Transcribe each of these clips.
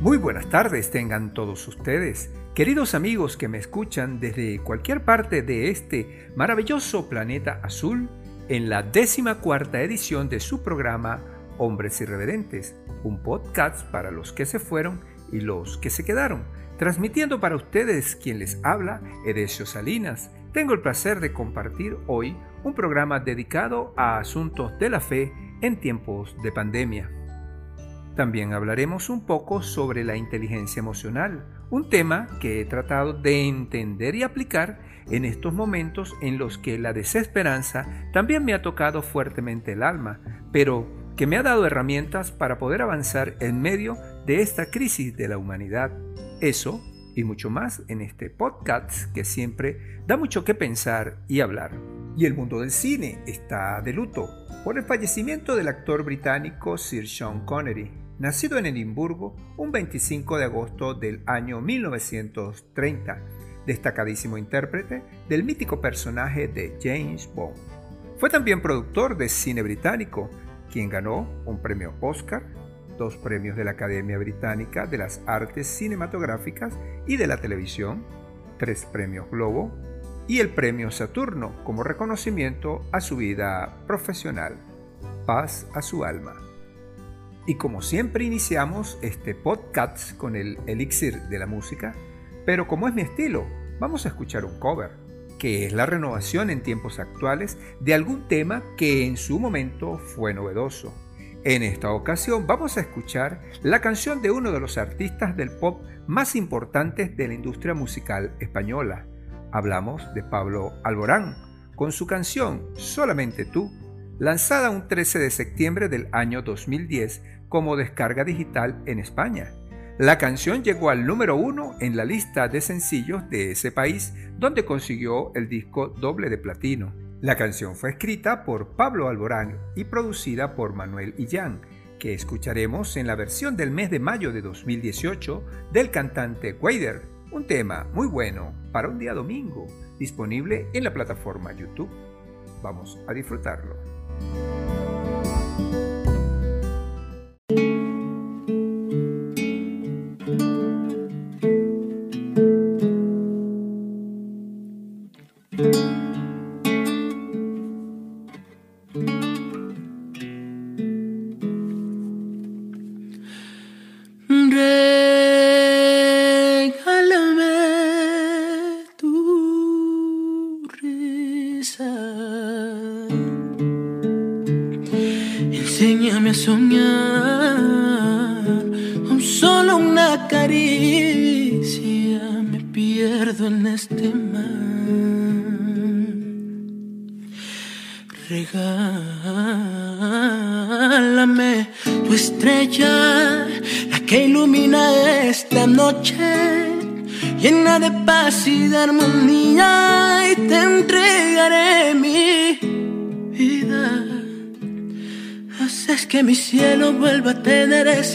Muy buenas tardes tengan todos ustedes, queridos amigos que me escuchan desde cualquier parte de este maravilloso planeta azul en la décima cuarta edición de su programa Hombres Irreverentes, un podcast para los que se fueron y los que se quedaron, transmitiendo para ustedes quien les habla, Edesio Salinas. Tengo el placer de compartir hoy un programa dedicado a asuntos de la fe en tiempos de pandemia. También hablaremos un poco sobre la inteligencia emocional, un tema que he tratado de entender y aplicar en estos momentos en los que la desesperanza también me ha tocado fuertemente el alma, pero que me ha dado herramientas para poder avanzar en medio de esta crisis de la humanidad. Eso y mucho más en este podcast que siempre da mucho que pensar y hablar. Y el mundo del cine está de luto por el fallecimiento del actor británico Sir Sean Connery, nacido en Edimburgo un 25 de agosto del año 1930, destacadísimo intérprete del mítico personaje de James Bond. Fue también productor de cine británico, quien ganó un premio Oscar, dos premios de la Academia Británica de las Artes Cinematográficas y de la Televisión, tres premios Globo y el premio Saturno como reconocimiento a su vida profesional. Paz a su alma. Y como siempre iniciamos este podcast con el elixir de la música, pero como es mi estilo, vamos a escuchar un cover, que es la renovación en tiempos actuales de algún tema que en su momento fue novedoso. En esta ocasión vamos a escuchar la canción de uno de los artistas del pop más importantes de la industria musical española. Hablamos de Pablo Alborán, con su canción Solamente tú, lanzada un 13 de septiembre del año 2010 como descarga digital en España. La canción llegó al número uno en la lista de sencillos de ese país, donde consiguió el disco doble de platino. La canción fue escrita por Pablo Alborán y producida por Manuel Illán, que escucharemos en la versión del mes de mayo de 2018 del cantante Wader, un tema muy bueno para un día domingo, disponible en la plataforma YouTube. Vamos a disfrutarlo.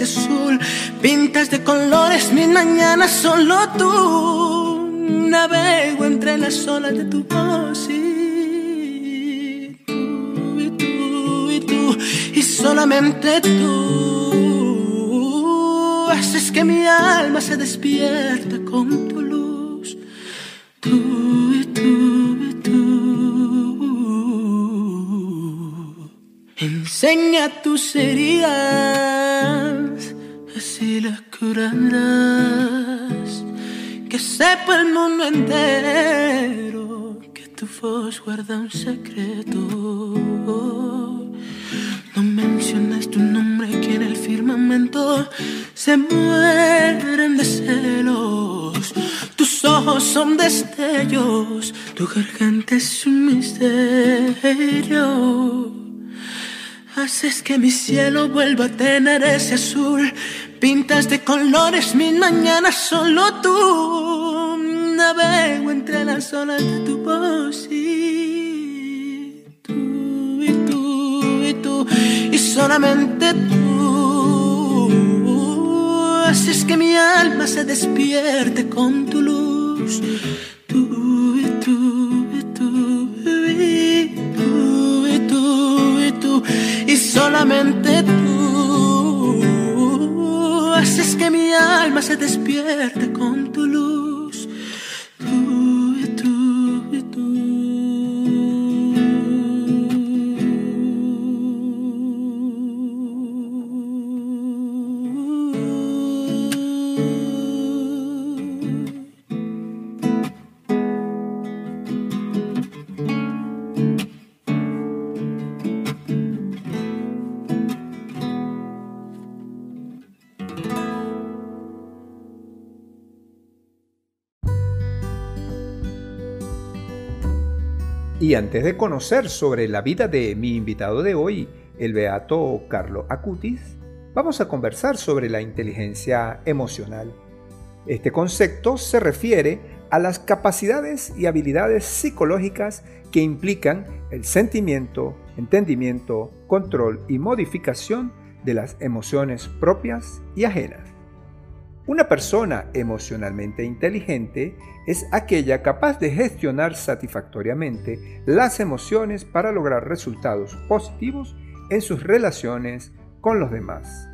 Azul. Pintas de colores mi mañana solo tú. Navego entre las olas de tu voz y tú, y tú, y tú, y solamente tú. Haces que mi alma se despierta con tu luz tú. Enseña tus heridas, Que sepa el mundo entero que tu voz guarda un secreto. No mencionas tu nombre que en el firmamento se mueren de celos ojos son destellos, tu garganta es un misterio. Haces que mi cielo vuelva a tener ese azul. Pintas de colores mis mañanas, solo tú. Navego entre las olas de tu voz y tú, y tú, y tú, y solamente tú. Haces que mi alma se despierte con tu luz. Tú y tú y tú y tú y tú y tú y solamente tú mi alma se despierte con tu luz. Y antes de conocer sobre la vida de mi invitado de hoy, el beato Carlo Acutis, vamos a conversar sobre la inteligencia emocional. Este concepto se refiere a las capacidades y habilidades psicológicas que implican el sentimiento, entendimiento, control y modificación de las emociones propias y ajenas. Una persona emocionalmente inteligente es aquella capaz de gestionar satisfactoriamente las emociones para lograr resultados positivos en sus relaciones con los demás.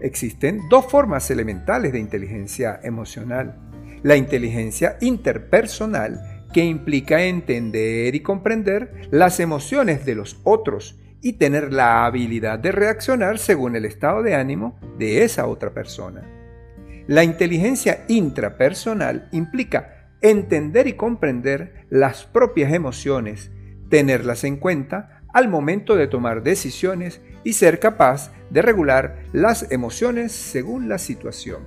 Existen dos formas elementales de inteligencia emocional. La inteligencia interpersonal, que implica entender y comprender las emociones de los otros y tener la habilidad de reaccionar según el estado de ánimo de esa otra persona. La inteligencia intrapersonal implica entender y comprender las propias emociones, tenerlas en cuenta al momento de tomar decisiones y ser capaz de regular las emociones según la situación.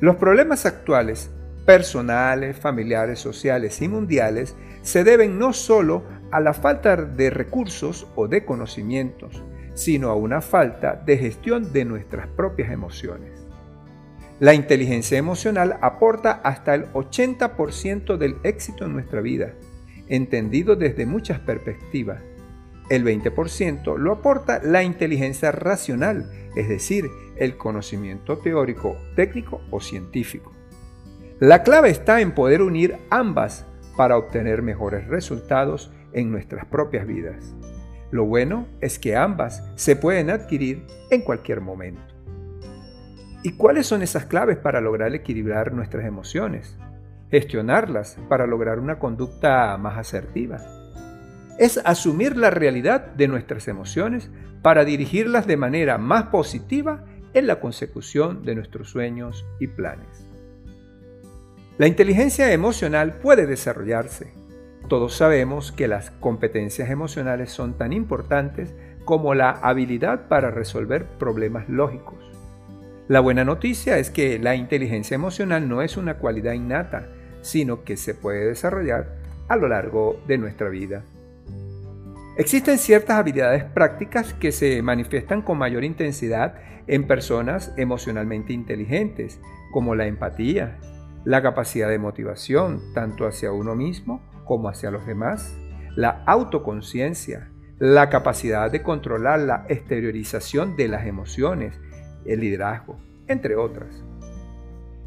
Los problemas actuales, personales, familiares, sociales y mundiales, se deben no solo a la falta de recursos o de conocimientos, sino a una falta de gestión de nuestras propias emociones. La inteligencia emocional aporta hasta el 80% del éxito en nuestra vida, entendido desde muchas perspectivas. El 20% lo aporta la inteligencia racional, es decir, el conocimiento teórico, técnico o científico. La clave está en poder unir ambas para obtener mejores resultados en nuestras propias vidas. Lo bueno es que ambas se pueden adquirir en cualquier momento. ¿Y cuáles son esas claves para lograr equilibrar nuestras emociones? Gestionarlas para lograr una conducta más asertiva. Es asumir la realidad de nuestras emociones para dirigirlas de manera más positiva en la consecución de nuestros sueños y planes. La inteligencia emocional puede desarrollarse. Todos sabemos que las competencias emocionales son tan importantes como la habilidad para resolver problemas lógicos. La buena noticia es que la inteligencia emocional no es una cualidad innata, sino que se puede desarrollar a lo largo de nuestra vida. Existen ciertas habilidades prácticas que se manifiestan con mayor intensidad en personas emocionalmente inteligentes, como la empatía, la capacidad de motivación, tanto hacia uno mismo como hacia los demás, la autoconciencia, la capacidad de controlar la exteriorización de las emociones, el liderazgo, entre otras.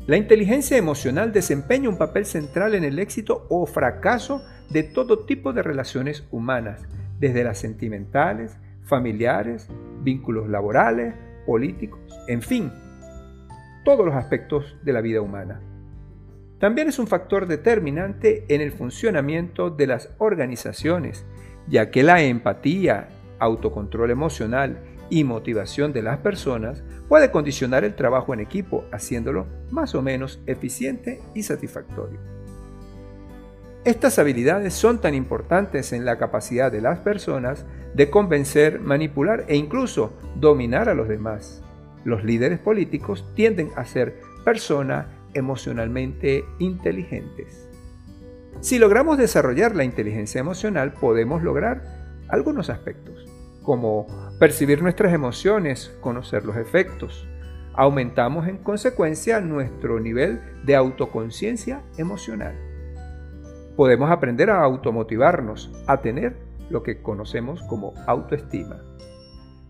La inteligencia emocional desempeña un papel central en el éxito o fracaso de todo tipo de relaciones humanas, desde las sentimentales, familiares, vínculos laborales, políticos, en fin, todos los aspectos de la vida humana. También es un factor determinante en el funcionamiento de las organizaciones, ya que la empatía, autocontrol emocional y motivación de las personas puede condicionar el trabajo en equipo, haciéndolo más o menos eficiente y satisfactorio. Estas habilidades son tan importantes en la capacidad de las personas de convencer, manipular e incluso dominar a los demás. Los líderes políticos tienden a ser personas emocionalmente inteligentes. Si logramos desarrollar la inteligencia emocional, podemos lograr algunos aspectos como percibir nuestras emociones, conocer los efectos. Aumentamos en consecuencia nuestro nivel de autoconciencia emocional. Podemos aprender a automotivarnos, a tener lo que conocemos como autoestima.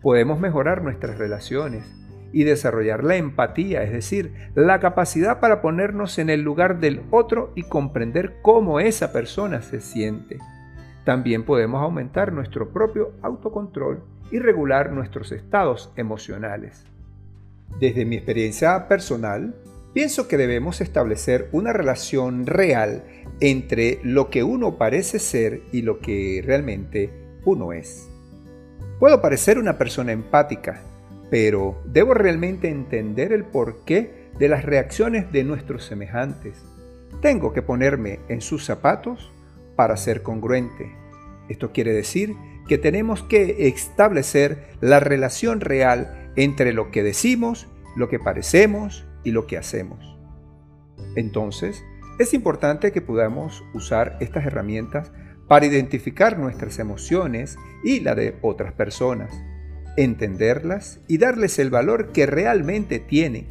Podemos mejorar nuestras relaciones y desarrollar la empatía, es decir, la capacidad para ponernos en el lugar del otro y comprender cómo esa persona se siente. También podemos aumentar nuestro propio autocontrol y regular nuestros estados emocionales. Desde mi experiencia personal, pienso que debemos establecer una relación real entre lo que uno parece ser y lo que realmente uno es. Puedo parecer una persona empática, pero debo realmente entender el porqué de las reacciones de nuestros semejantes. Tengo que ponerme en sus zapatos para ser congruente. Esto quiere decir que tenemos que establecer la relación real entre lo que decimos, lo que parecemos y lo que hacemos. Entonces, es importante que podamos usar estas herramientas para identificar nuestras emociones y la de otras personas, entenderlas y darles el valor que realmente tienen.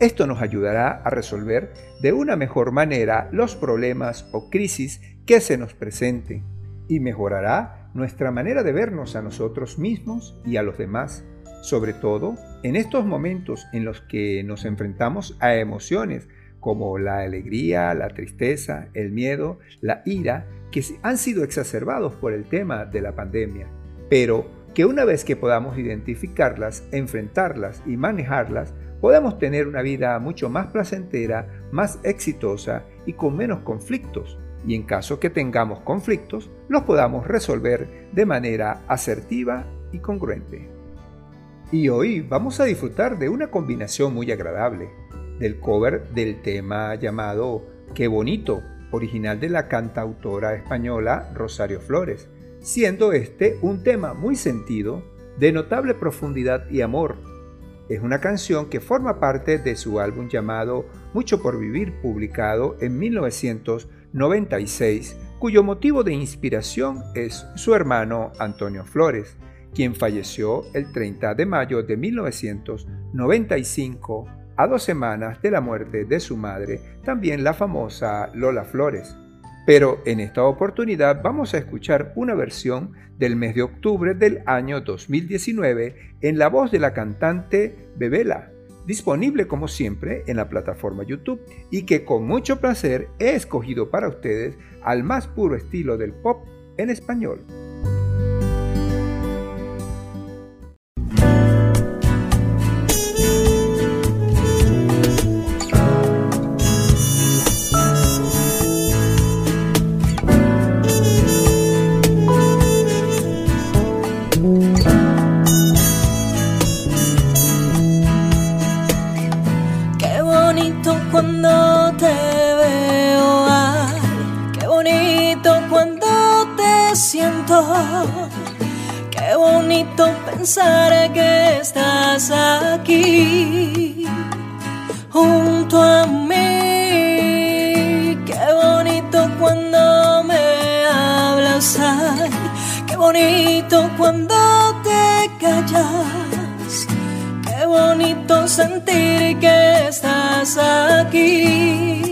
Esto nos ayudará a resolver de una mejor manera los problemas o crisis que se nos presenten y mejorará nuestra manera de vernos a nosotros mismos y a los demás, sobre todo en estos momentos en los que nos enfrentamos a emociones como la alegría, la tristeza, el miedo, la ira, que han sido exacerbados por el tema de la pandemia, pero que una vez que podamos identificarlas, enfrentarlas y manejarlas, podemos tener una vida mucho más placentera, más exitosa y con menos conflictos, y en caso que tengamos conflictos, los podamos resolver de manera asertiva y congruente. Y hoy vamos a disfrutar de una combinación muy agradable, del cover del tema llamado Qué bonito, original de la cantautora española Rosario Flores, siendo este un tema muy sentido, de notable profundidad y amor. Es una canción que forma parte de su álbum llamado Mucho por Vivir, publicado en 1996, cuyo motivo de inspiración es su hermano Antonio Flores, quien falleció el 30 de mayo de 1995 a dos semanas de la muerte de su madre, también la famosa Lola Flores. Pero en esta oportunidad vamos a escuchar una versión del mes de octubre del año 2019 en la voz de la cantante Bebela, disponible como siempre en la plataforma YouTube y que con mucho placer he escogido para ustedes al más puro estilo del pop en español. Qué bonito sentir que estás aquí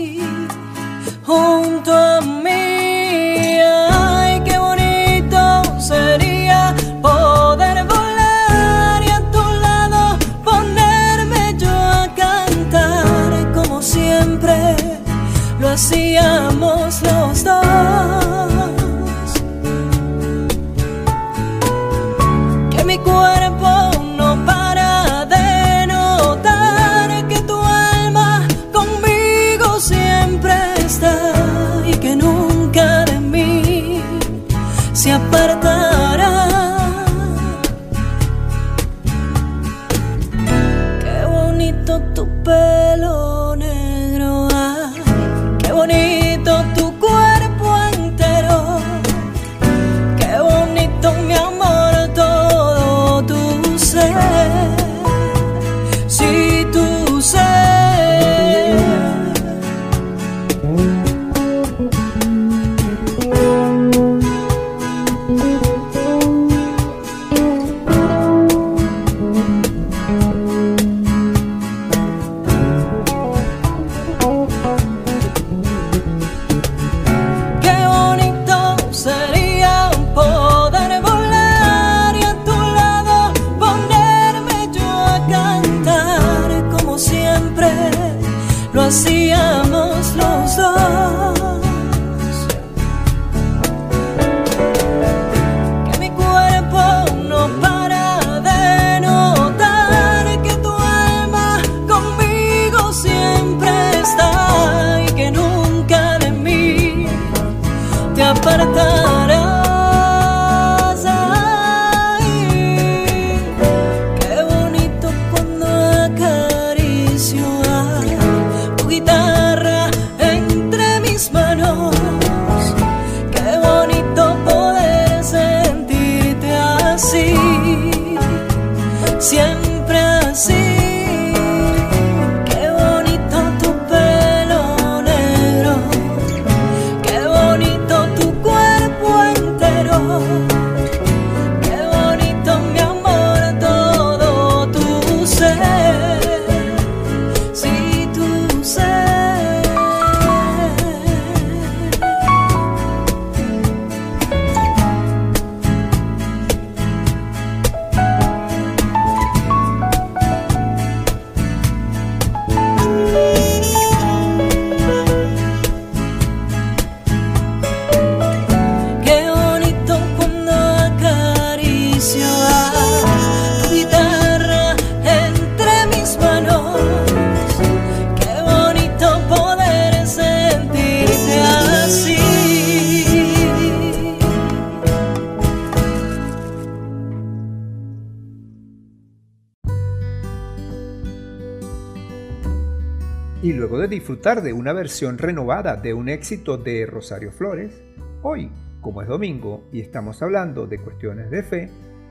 de una versión renovada de un éxito de Rosario Flores, hoy, como es domingo y estamos hablando de cuestiones de fe,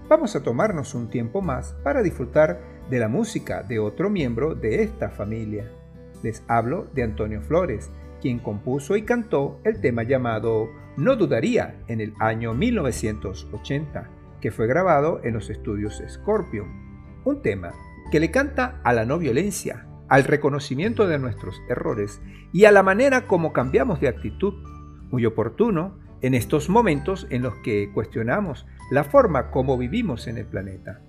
vamos a tomarnos un tiempo más para disfrutar de la música de otro miembro de esta familia. Les hablo de Antonio Flores, quien compuso y cantó el tema llamado No dudaría en el año 1980, que fue grabado en los estudios Scorpion. Un tema que le canta a la no violencia, al reconocimiento de nuestros errores y a la manera como cambiamos de actitud, muy oportuno en estos momentos en los que cuestionamos la forma como vivimos en el planeta.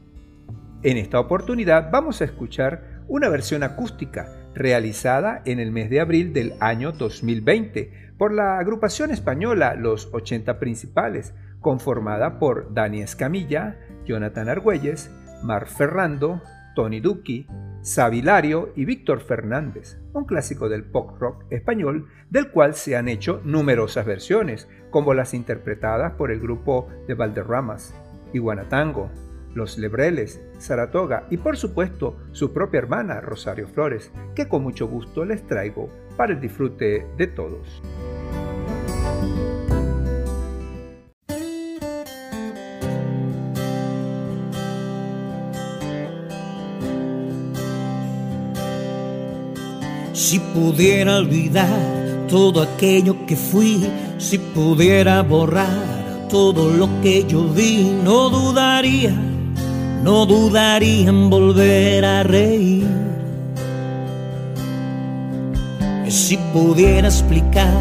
En esta oportunidad vamos a escuchar una versión acústica realizada en el mes de abril del año 2020 por la agrupación española Los 80 Principales, conformada por Dani Escamilla, Jonathan Argüelles, Mar Ferrando, Tony Ducci, Sabilario y Víctor Fernández, un clásico del pop rock español del cual se han hecho numerosas versiones, como las interpretadas por el grupo de Valderramas, Iguanatango, Los Lebreles, Saratoga y por supuesto su propia hermana Rosario Flores, que con mucho gusto les traigo para el disfrute de todos. Si pudiera olvidar todo aquello que fui, si pudiera borrar todo lo que yo vi, no dudaría, no dudaría en volver a reír. Si pudiera explicar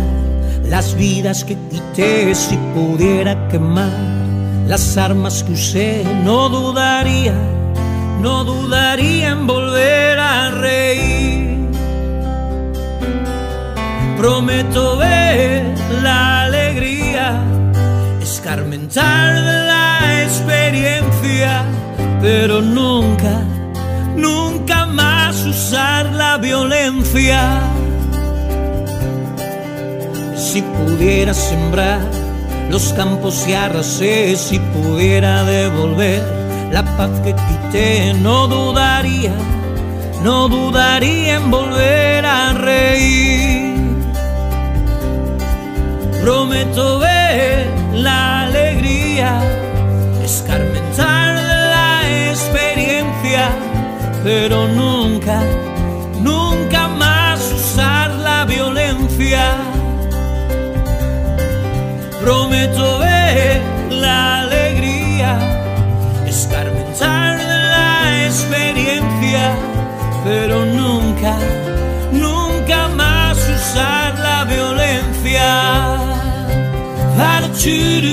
las vidas que quité, si pudiera quemar las armas que usé, no dudaría, no dudaría en volver a reír prometo ver la alegría, escarmentar la experiencia, pero nunca, nunca más usar la violencia. Si pudiera sembrar los campos y arrasé, si pudiera devolver la paz que quité, no dudaría, no dudaría en volver a reír prometo ver la alegría, escarmentar la experiencia, pero nunca, nunca más usar la violencia. Prometo ver to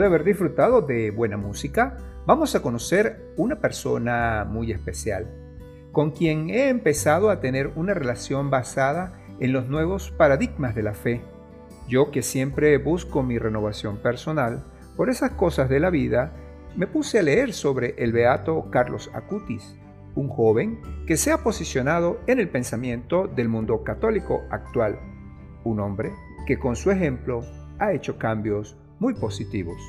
De haber disfrutado de buena música, vamos a conocer una persona muy especial, con quien he empezado a tener una relación basada en los nuevos paradigmas de la fe. Yo que siempre busco mi renovación personal, por esas cosas de la vida, me puse a leer sobre el beato Carlos Acutis, un joven que se ha posicionado en el pensamiento del mundo católico actual, un hombre que con su ejemplo ha hecho cambios muy positivos.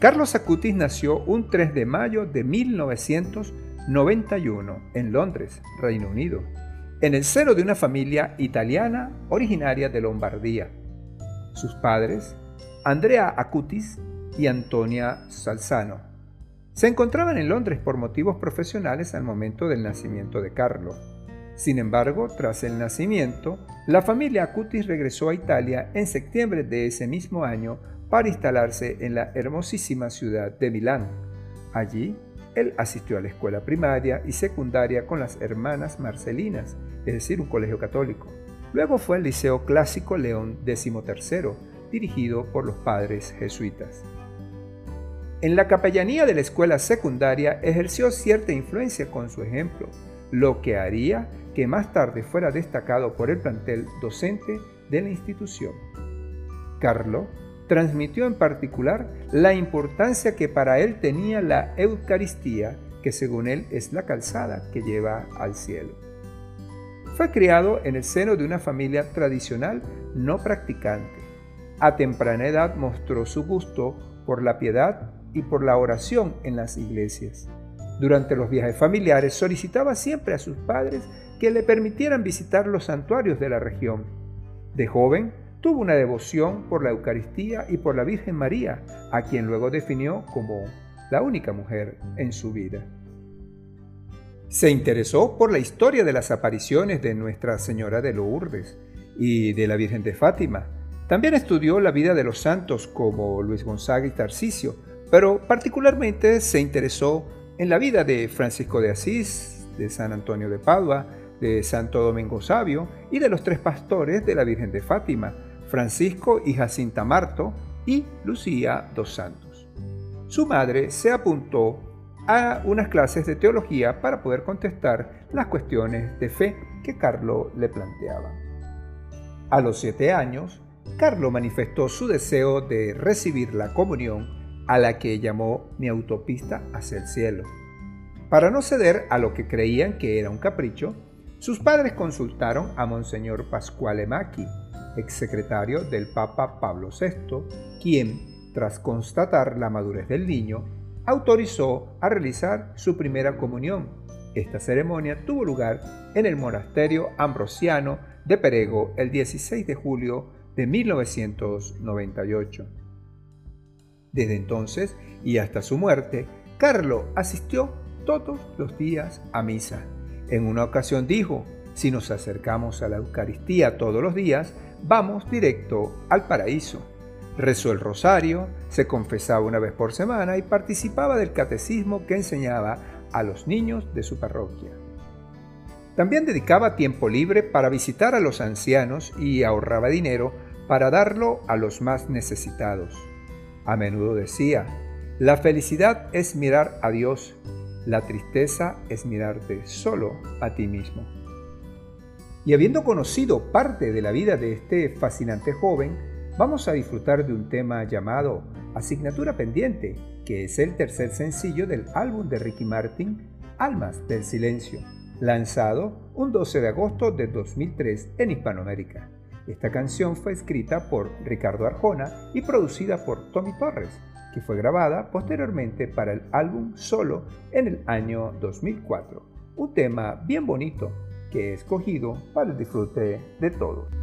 Carlos Acutis nació un 3 de mayo de 1991 en Londres, Reino Unido, en el seno de una familia italiana originaria de Lombardía. Sus padres, Andrea Acutis y Antonia Salzano, se encontraban en Londres por motivos profesionales al momento del nacimiento de Carlo. Sin embargo, tras el nacimiento, la familia Acutis regresó a Italia en septiembre de ese mismo año para instalarse en la hermosísima ciudad de Milán. Allí, él asistió a la escuela primaria y secundaria con las hermanas Marcelinas, es decir, un colegio católico. Luego fue al Liceo Clásico León XIII, dirigido por los padres jesuitas. En la capellanía de la escuela secundaria ejerció cierta influencia con su ejemplo, lo que haría que más tarde fuera destacado por el plantel docente de la institución. Carlo transmitió en particular la importancia que para él tenía la Eucaristía, que según él es la calzada que lleva al cielo. Fue criado en el seno de una familia tradicional no practicante. A temprana edad mostró su gusto por la piedad y por la oración en las iglesias. Durante los viajes familiares solicitaba siempre a sus padres que le permitieran visitar los santuarios de la región. De joven, tuvo una devoción por la Eucaristía y por la Virgen María, a quien luego definió como la única mujer en su vida. Se interesó por la historia de las apariciones de Nuestra Señora de Lourdes y de la Virgen de Fátima. También estudió la vida de los santos como Luis Gonzaga y Tarcisio, pero particularmente se interesó en la vida de Francisco de Asís, de San Antonio de Padua, de Santo Domingo Sabio y de los tres pastores de la Virgen de Fátima, Francisco y Jacinta Marto y Lucía dos Santos. Su madre se apuntó a unas clases de teología para poder contestar las cuestiones de fe que Carlo le planteaba. A los siete años, Carlo manifestó su deseo de recibir la comunión a la que llamó mi autopista hacia el cielo. Para no ceder a lo que creían que era un capricho, sus padres consultaron a Monseñor Pasquale Macchi, exsecretario del Papa Pablo VI, quien, tras constatar la madurez del niño, autorizó a realizar su primera comunión. Esta ceremonia tuvo lugar en el monasterio ambrosiano de Perego el 16 de julio de 1998. Desde entonces y hasta su muerte, Carlo asistió todos los días a misa en una ocasión dijo, si nos acercamos a la Eucaristía todos los días, vamos directo al paraíso. Rezó el rosario, se confesaba una vez por semana y participaba del catecismo que enseñaba a los niños de su parroquia. También dedicaba tiempo libre para visitar a los ancianos y ahorraba dinero para darlo a los más necesitados. A menudo decía, la felicidad es mirar a Dios la tristeza es mirarte solo a ti mismo. Y habiendo conocido parte de la vida de este fascinante joven, vamos a disfrutar de un tema llamado Asignatura Pendiente, que es el tercer sencillo del álbum de Ricky Martin, Almas del Silencio, lanzado un 12 de agosto de 2003 en Hispanoamérica. Esta canción fue escrita por Ricardo Arjona y producida por Tommy Torres, que fue grabada posteriormente para el álbum Solo en el año 2004. Un tema bien bonito que he escogido para el disfrute de todos.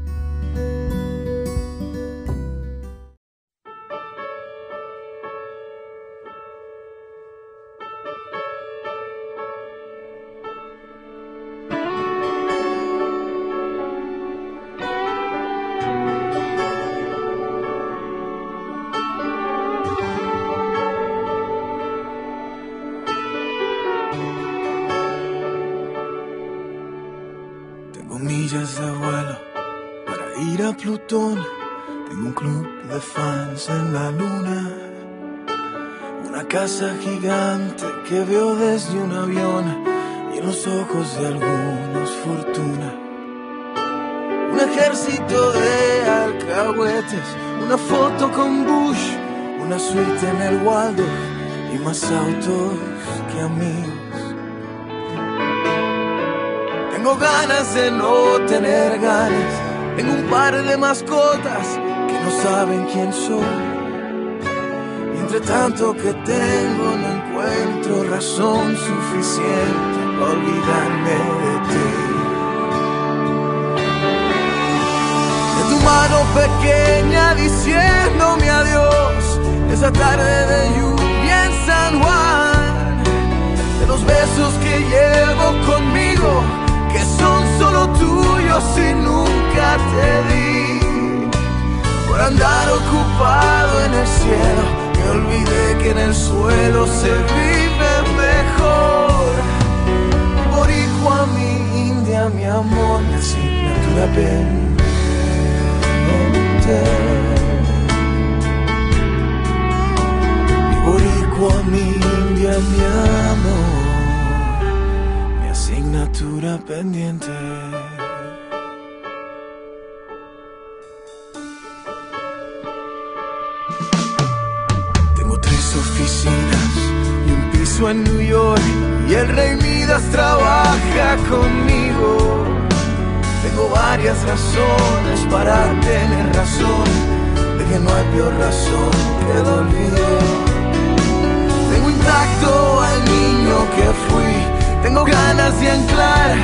Tengo ganas de no tener ganas tengo un par de mascotas que no saben quién soy. Y entre tanto que tengo no encuentro razón suficiente para olvidarme de ti. De tu mano pequeña diciéndome adiós, esa tarde de lluvia en San Juan, de los besos que llevo conmigo, solo tuyo si nunca te di. Por andar ocupado en el cielo, me olvidé que en el suelo se vive mejor. Por hijo a mi India, mi amor, mi asignatura pendiente. a mi India, mi amor asignatura pendiente. Tengo tres oficinas y un piso en New York y el Rey Midas trabaja conmigo. Tengo varias razones para tener razón, de que no hay peor razón que dormir. Tengo intacto al niño que fui tengo ganas de anclar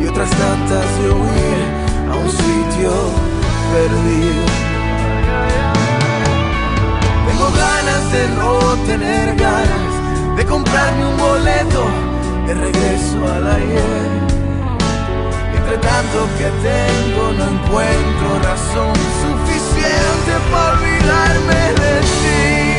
y otras tantas de huir a un sitio perdido. Tengo ganas de no tener ganas de comprarme un boleto de regreso al ayer tanto que tengo no encuentro razón suficiente para olvidarme de ti.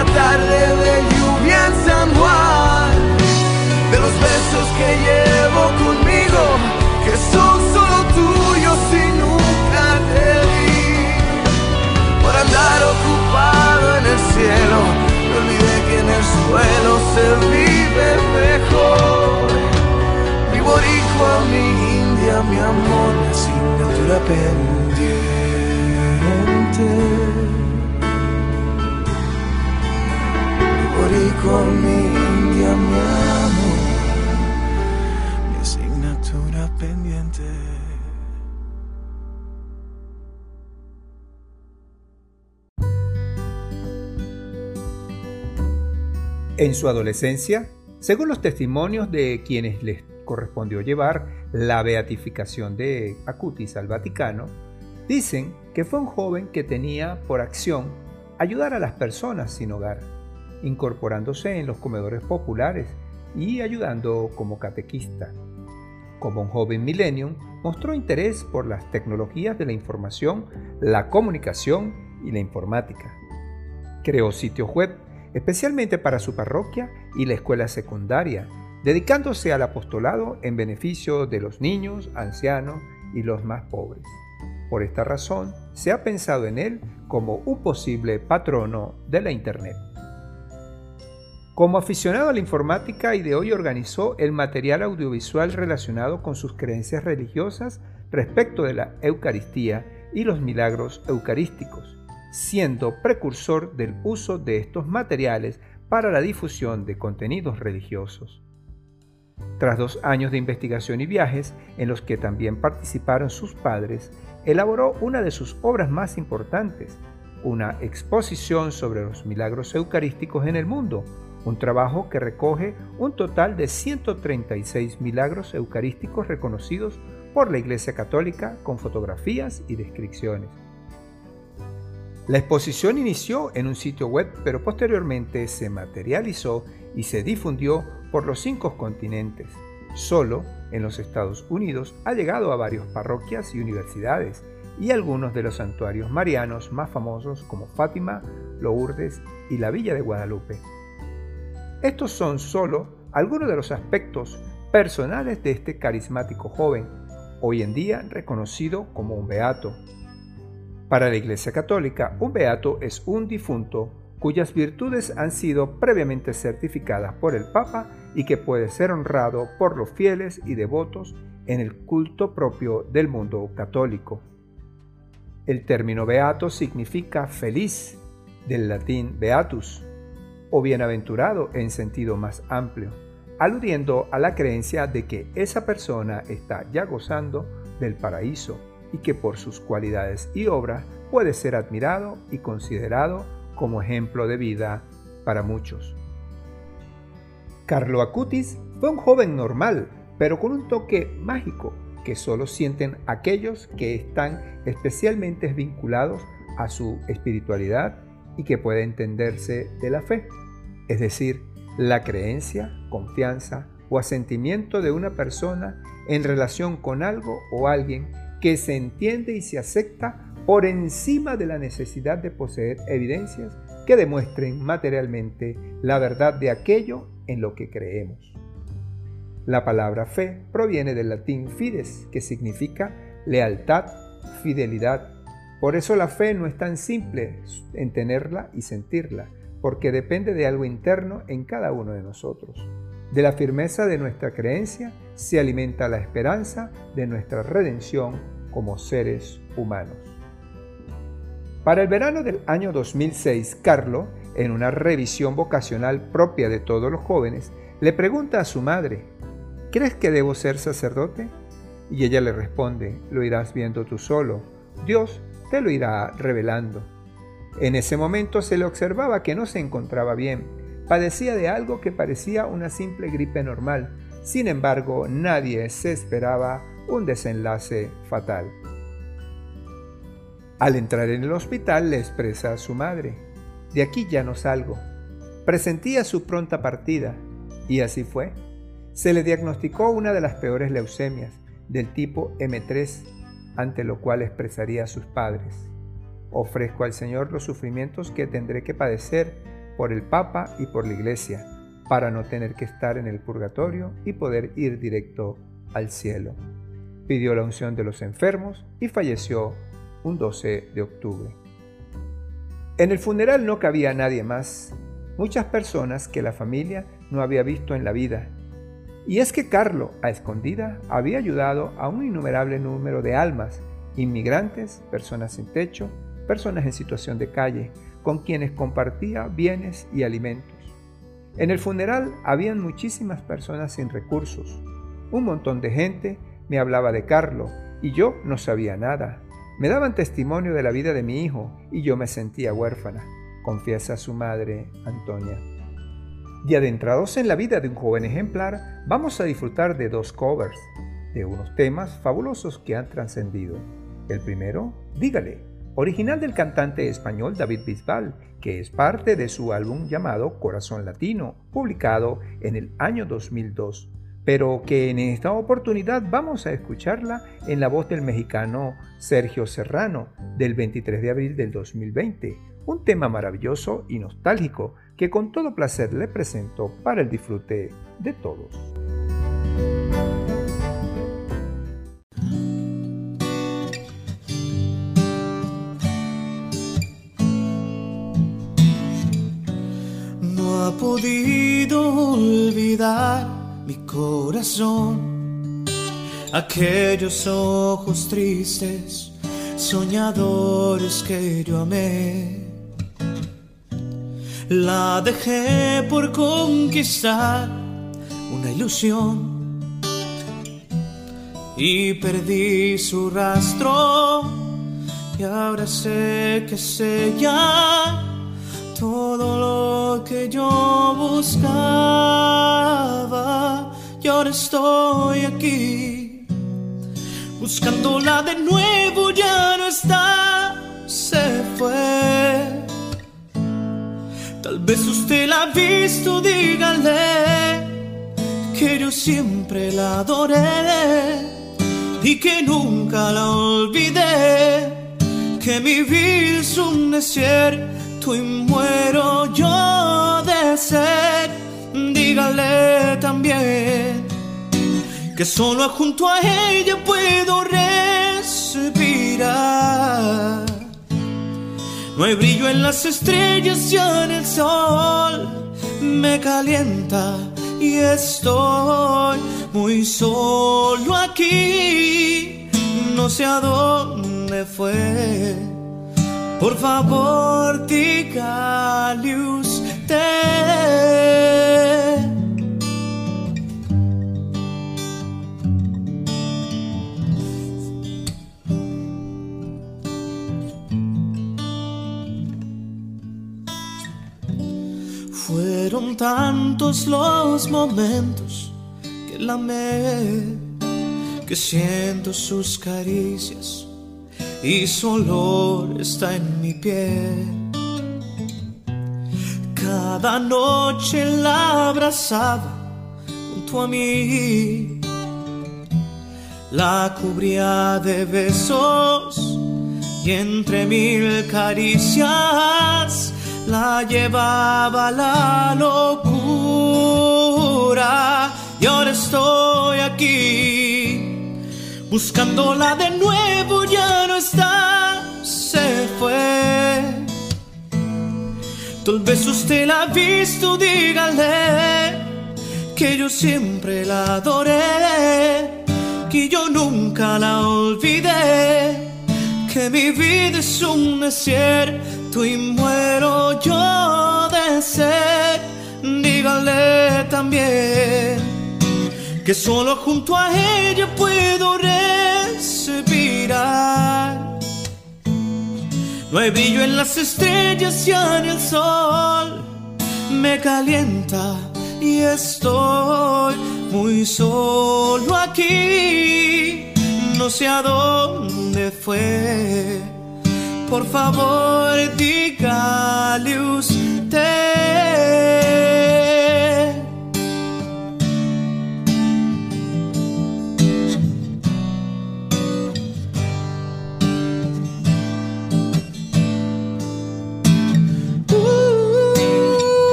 Tarde de lluvia en San Juan, de los besos que llevo conmigo, que son solo tuyos y nunca te di. Por andar ocupado en el cielo, me olvidé que en el suelo se vive mejor. Mi boricua, mi india, mi amor, mi asignatura pendiente. India, mi amor, mi asignatura pendiente. En su adolescencia, según los testimonios de quienes les correspondió llevar la beatificación de Acutis al Vaticano, dicen que fue un joven que tenía por acción ayudar a las personas sin hogar incorporándose en los comedores populares y ayudando como catequista. Como un joven millennium, mostró interés por las tecnologías de la información, la comunicación y la informática. Creó sitios web especialmente para su parroquia y la escuela secundaria, dedicándose al apostolado en beneficio de los niños, ancianos y los más pobres. Por esta razón, se ha pensado en él como un posible patrono de la Internet. Como aficionado a la informática, hoy organizó el material audiovisual relacionado con sus creencias religiosas respecto de la Eucaristía y los milagros eucarísticos, siendo precursor del uso de estos materiales para la difusión de contenidos religiosos. Tras dos años de investigación y viajes, en los que también participaron sus padres, elaboró una de sus obras más importantes, una exposición sobre los milagros eucarísticos en el mundo, un trabajo que recoge un total de 136 milagros eucarísticos reconocidos por la Iglesia Católica con fotografías y descripciones. La exposición inició en un sitio web, pero posteriormente se materializó y se difundió por los cinco continentes. Solo en los Estados Unidos ha llegado a varias parroquias y universidades y algunos de los santuarios marianos más famosos como Fátima, Lourdes y la Villa de Guadalupe. Estos son solo algunos de los aspectos personales de este carismático joven, hoy en día reconocido como un beato. Para la Iglesia Católica, un beato es un difunto cuyas virtudes han sido previamente certificadas por el Papa y que puede ser honrado por los fieles y devotos en el culto propio del mundo católico. El término beato significa feliz, del latín beatus, o bienaventurado en sentido más amplio, aludiendo a la creencia de que esa persona está ya gozando del paraíso y que por sus cualidades y obras puede ser admirado y considerado como ejemplo de vida para muchos. Carlo Acutis fue un joven normal, pero con un toque mágico que solo sienten aquellos que están especialmente vinculados a su espiritualidad y que puede entenderse de la fe es decir, la creencia, confianza o asentimiento de una persona en relación con algo o alguien que se entiende y se acepta por encima de la necesidad de poseer evidencias que demuestren materialmente la verdad de aquello en lo que creemos. La palabra fe proviene del latín fides, que significa lealtad, fidelidad. Por eso la fe no es tan simple en tenerla y sentirla, porque depende de algo interno en cada uno de nosotros. De la firmeza de nuestra creencia se alimenta la esperanza de nuestra redención como seres humanos. Para el verano del año 2006, Carlo, en una revisión vocacional propia de todos los jóvenes, le pregunta a su madre, ¿crees que debo ser sacerdote? Y ella le responde, lo irás viendo tú solo, Dios te lo irá revelando. En ese momento se le observaba que no se encontraba bien, padecía de algo que parecía una simple gripe normal, sin embargo nadie se esperaba un desenlace fatal. Al entrar en el hospital le expresa a su madre, de aquí ya no salgo. Presentía su pronta partida, y así fue. Se le diagnosticó una de las peores leucemias, del tipo M3, ante lo cual expresaría a sus padres. Ofrezco al Señor los sufrimientos que tendré que padecer por el Papa y por la Iglesia, para no tener que estar en el purgatorio y poder ir directo al cielo. Pidió la unción de los enfermos y falleció un 12 de octubre. En el funeral no cabía nadie más, muchas personas que la familia no había visto en la vida. Y es que Carlo, a escondida, había ayudado a un innumerable número de almas, inmigrantes, personas sin techo, personas en situación de calle, con quienes compartía bienes y alimentos. En el funeral habían muchísimas personas sin recursos. Un montón de gente me hablaba de Carlo y yo no sabía nada. Me daban testimonio de la vida de mi hijo y yo me sentía huérfana, confiesa su madre, Antonia. Y adentrados en la vida de un joven ejemplar, vamos a disfrutar de dos covers, de unos temas fabulosos que han trascendido. El primero, Dígale, original del cantante español David Bisbal, que es parte de su álbum llamado Corazón Latino, publicado en el año 2002, pero que en esta oportunidad vamos a escucharla en la voz del mexicano Sergio Serrano del 23 de abril del 2020, un tema maravilloso y nostálgico que con todo placer le presento para el disfrute de todos. Ha podido olvidar mi corazón. Aquellos ojos tristes, soñadores que yo amé. La dejé por conquistar una ilusión. Y perdí su rastro y ahora sé que es ella todo lo que yo buscaba y ahora estoy aquí buscándola de nuevo ya no está se fue. Tal vez usted la ha visto, dígale que yo siempre la adoré y que nunca la olvidé, que mi vida es un desierto y muero yo de sed. Dígale también que solo junto a ella puedo respirar. No hay brillo en las estrellas, ya en el sol me calienta y estoy muy solo aquí. No sé a dónde fue. Por favor, dígale usted. Fueron tantos los momentos que la amé, que siento sus caricias y su olor está en mi piel. Cada noche la abrazaba junto a mí, la cubría de besos y entre mil caricias la llevaba la locura y ahora estoy aquí. Buscándola de nuevo, ya está, se fue. Tal vez usted la ha visto, dígale que yo siempre la adoré, que yo nunca la olvidé, que mi vida es un desierto y muero yo de sed. Dígale también que solo junto a ella puedo respirar. No hay brillo en las estrellas, ya ni el sol me calienta y estoy muy solo aquí. No sé a dónde fue. Por favor, dígale usted.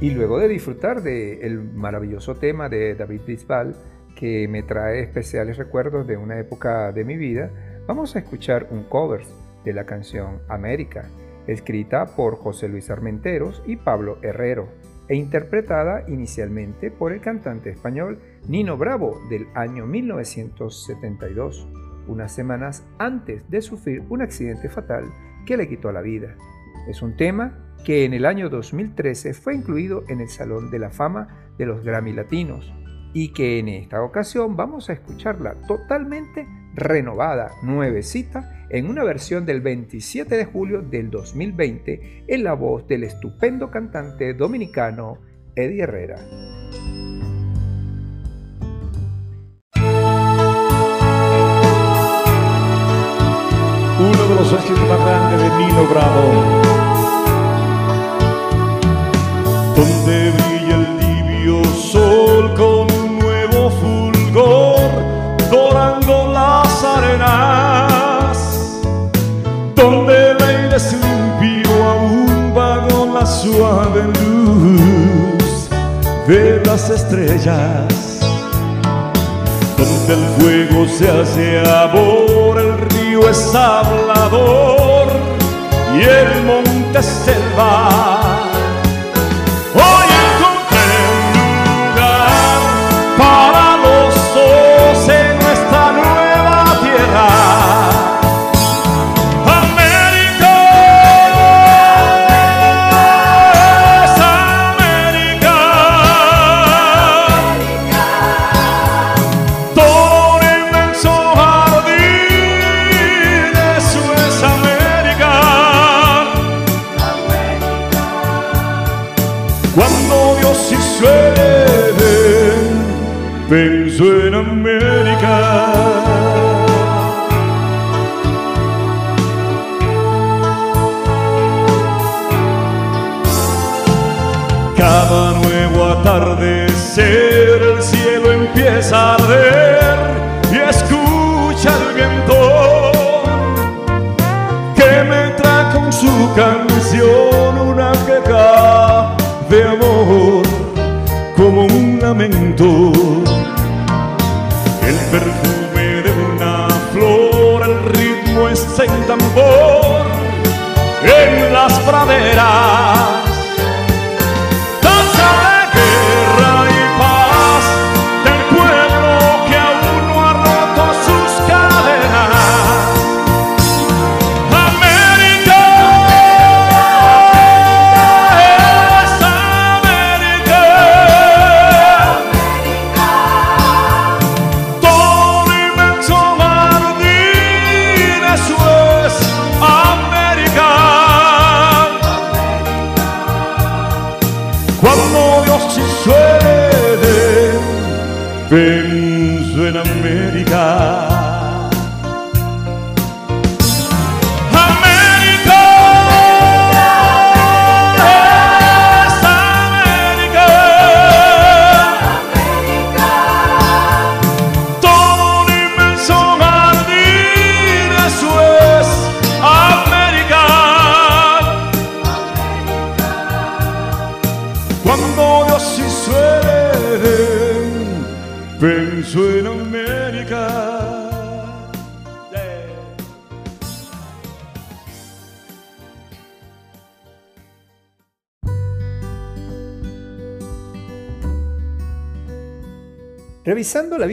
Y luego de disfrutar del maravilloso tema de David Bisbal, que me trae especiales recuerdos de una época de mi vida, vamos a escuchar un cover de la canción América, escrita por José Luis Armenteros y Pablo Herrero, e interpretada inicialmente por el cantante español Nino Bravo del año 1972, unas semanas antes de sufrir un accidente fatal que le quitó la vida. Es un tema que en el año 2013 fue incluido en el Salón de la Fama de los Grammy Latinos y que en esta ocasión vamos a escucharla totalmente renovada, nuevecita, en una versión del 27 de julio del 2020 en la voz del estupendo cantante dominicano Eddie Herrera. Uno de los éxitos más grandes de Nino Bravo donde brilla el tibio sol con un nuevo fulgor, dorando las arenas, donde el aire limpio aún con la suave luz de las estrellas, donde el fuego se hace amor, el río es hablador y el monte selva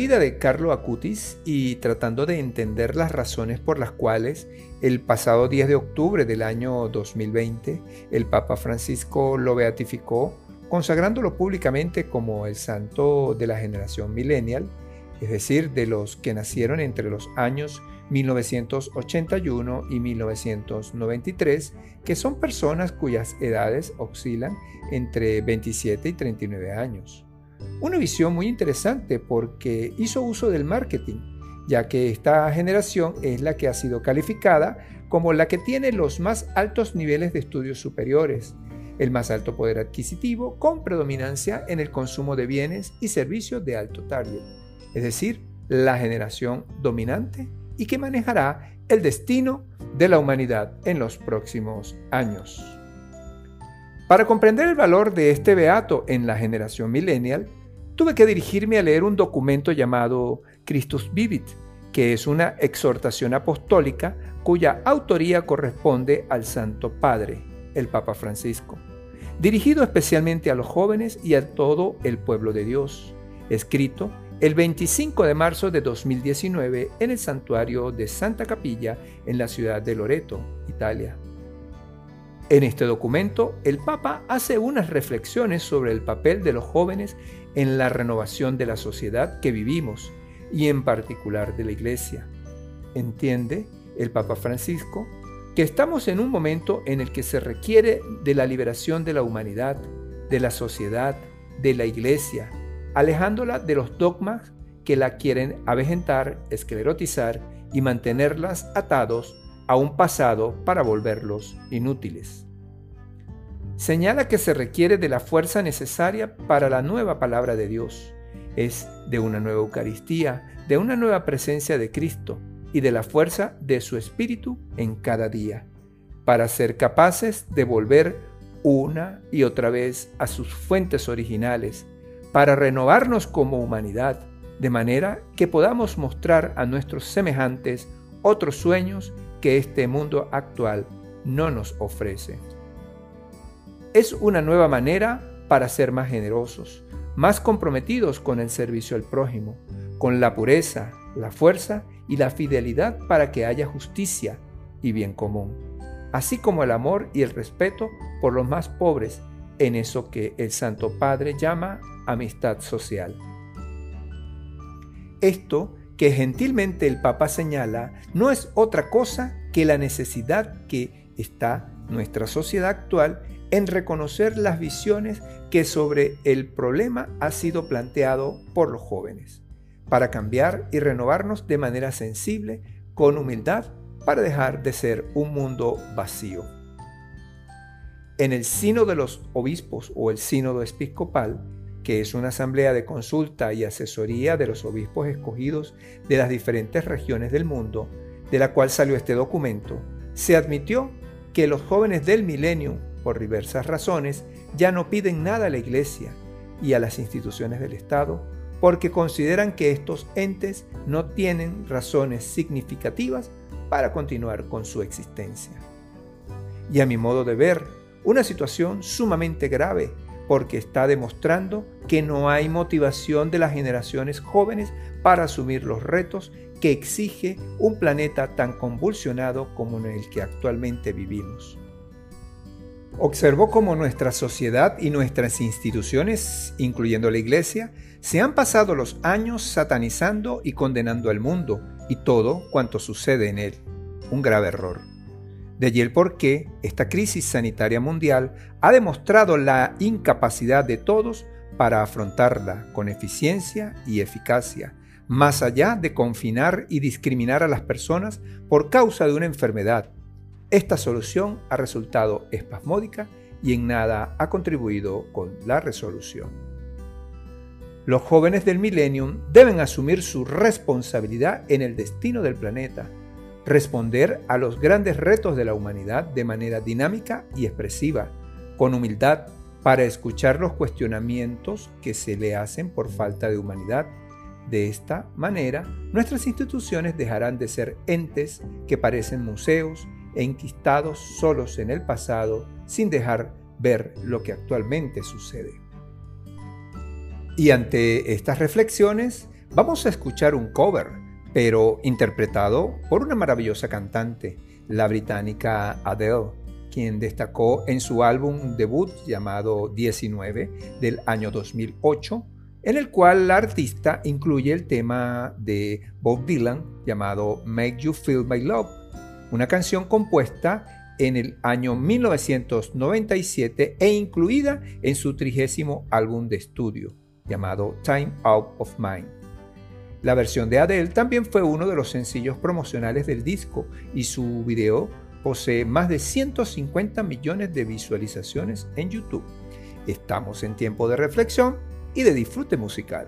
vida de Carlo Acutis y tratando de entender las razones por las cuales el pasado 10 de octubre del año 2020 el Papa Francisco lo beatificó, consagrándolo públicamente como el santo de la generación millennial, es decir, de los que nacieron entre los años 1981 y 1993, que son personas cuyas edades oscilan entre 27 y 39 años. Una visión muy interesante porque hizo uso del marketing, ya que esta generación es la que ha sido calificada como la que tiene los más altos niveles de estudios superiores, el más alto poder adquisitivo con predominancia en el consumo de bienes y servicios de alto target, es decir, la generación dominante y que manejará el destino de la humanidad en los próximos años. Para comprender el valor de este beato en la generación millennial, tuve que dirigirme a leer un documento llamado Christus Vivit, que es una exhortación apostólica cuya autoría corresponde al Santo Padre, el Papa Francisco, dirigido especialmente a los jóvenes y a todo el pueblo de Dios, escrito el 25 de marzo de 2019 en el santuario de Santa Capilla en la ciudad de Loreto, Italia. En este documento, el Papa hace unas reflexiones sobre el papel de los jóvenes en la renovación de la sociedad que vivimos y en particular de la Iglesia. Entiende el Papa Francisco que estamos en un momento en el que se requiere de la liberación de la humanidad, de la sociedad, de la Iglesia, alejándola de los dogmas que la quieren avejentar, esclerotizar y mantenerlas atados a un pasado para volverlos inútiles. Señala que se requiere de la fuerza necesaria para la nueva palabra de Dios. Es de una nueva Eucaristía, de una nueva presencia de Cristo y de la fuerza de su Espíritu en cada día, para ser capaces de volver una y otra vez a sus fuentes originales, para renovarnos como humanidad, de manera que podamos mostrar a nuestros semejantes otros sueños que este mundo actual no nos ofrece. Es una nueva manera para ser más generosos, más comprometidos con el servicio al prójimo, con la pureza, la fuerza y la fidelidad para que haya justicia y bien común, así como el amor y el respeto por los más pobres en eso que el Santo Padre llama amistad social. Esto que gentilmente el Papa señala no es otra cosa que la necesidad que está nuestra sociedad actual en reconocer las visiones que sobre el problema ha sido planteado por los jóvenes, para cambiar y renovarnos de manera sensible, con humildad, para dejar de ser un mundo vacío. En el Sino de los Obispos o el Sínodo Episcopal, que es una asamblea de consulta y asesoría de los obispos escogidos de las diferentes regiones del mundo, de la cual salió este documento, se admitió que los jóvenes del milenio, por diversas razones, ya no piden nada a la Iglesia y a las instituciones del Estado, porque consideran que estos entes no tienen razones significativas para continuar con su existencia. Y a mi modo de ver, una situación sumamente grave porque está demostrando que no hay motivación de las generaciones jóvenes para asumir los retos que exige un planeta tan convulsionado como en el que actualmente vivimos. Observó cómo nuestra sociedad y nuestras instituciones, incluyendo la Iglesia, se han pasado los años satanizando y condenando al mundo y todo cuanto sucede en él. Un grave error. De allí el por qué esta crisis sanitaria mundial ha demostrado la incapacidad de todos para afrontarla con eficiencia y eficacia, más allá de confinar y discriminar a las personas por causa de una enfermedad. Esta solución ha resultado espasmódica y en nada ha contribuido con la resolución. Los jóvenes del millennium deben asumir su responsabilidad en el destino del planeta responder a los grandes retos de la humanidad de manera dinámica y expresiva, con humildad, para escuchar los cuestionamientos que se le hacen por falta de humanidad. De esta manera, nuestras instituciones dejarán de ser entes que parecen museos enquistados solos en el pasado sin dejar ver lo que actualmente sucede. Y ante estas reflexiones, vamos a escuchar un cover, pero interpretado por una maravillosa cantante, la británica Adele, quien destacó en su álbum debut llamado 19 del año 2008, en el cual la artista incluye el tema de Bob Dylan llamado Make You Feel My Love, una canción compuesta en el año 1997 e incluida en su trigésimo álbum de estudio llamado Time Out of Mind. La versión de Adele también fue uno de los sencillos promocionales del disco y su video posee más de 150 millones de visualizaciones en YouTube. Estamos en tiempo de reflexión y de disfrute musical.